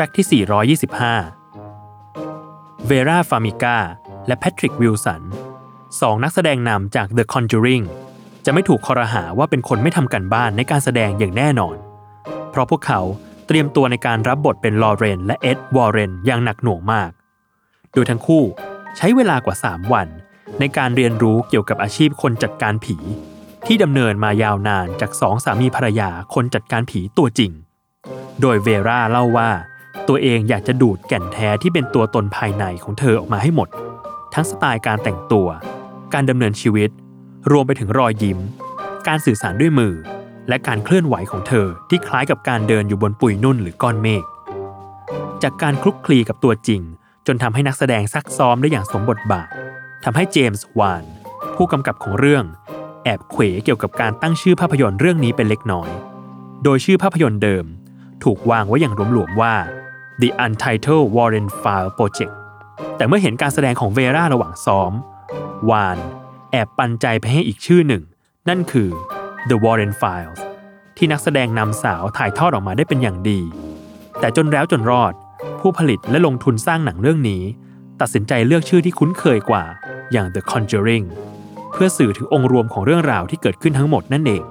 fact ที่ 425 เวราฟามิก้าและแพทริกวิลสันสองนักแสดงนำจาก The Conjuring จะไม่ถูกครหาว่าเป็นคนไม่ทำการบ้านในการแสดงอย่างแน่นอน เพราะพวกเขาเตรียมตัวในการรับบทเป็นลอเรนและเอ็ดวอร์เรนอย่างหนักหน่วงมาก โดยทั้งคู่ใช้เวลากว่า 3 วัน ในการเรียนรู้เกี่ยวกับอาชีพคนจัดการผี ที่ดำเนินมายาวนานจากสองสามีภรรยาคนจัดการผีตัวจริง โดยเวราเล่าว่า ตัวเองอยากจะดูดแก่นแท้ที่เป็นตัวตนภายในของเธอออกมาให้หมด ทั้งสไตล์การแต่งตัว การดำเนินชีวิต รวมไปถึงรอยยิ้ม การสื่อสารด้วยมือ และการเคลื่อนไหวของเธอที่คล้ายกับการเดินอยู่บนปุยนุ่นหรือก้อนเมฆจากการคลุกคลีกับตัวจริง จนทำให้นักแสดงซักซ้อมได้อย่างสมบทบาททำให้เจมส์วาน ผู้กำกับของเรื่อง แอบเขวเกี่ยวกับการตั้งชื่อภาพยนตร์เรื่องนี้เป็นเล็กน้อย โดยชื่อภาพยนตร์เดิม ถูกวางไว้อย่างหลวมๆว่า The Untitled Warren File Project แต่เมื่อเห็นการแสดงของเวราระหว่างซ้อม วานแอบปันใจไปให้อีกชื่อหนึ่ง นั่นคือ The Warren Files ที่นักแสดงนำสาวถ่ายทอดออกมาได้เป็นอย่างดี แต่จนแล้วจนรอด ผู้ผลิตและลงทุนสร้างหนังเรื่องนี้ ตัดสินใจเลือกชื่อที่คุ้นเคยกว่าอย่าง The Conjuring เพื่อสื่อถึงองค์รวมของเรื่องราวที่เกิดขึ้นทั้งหมดนั่นเอง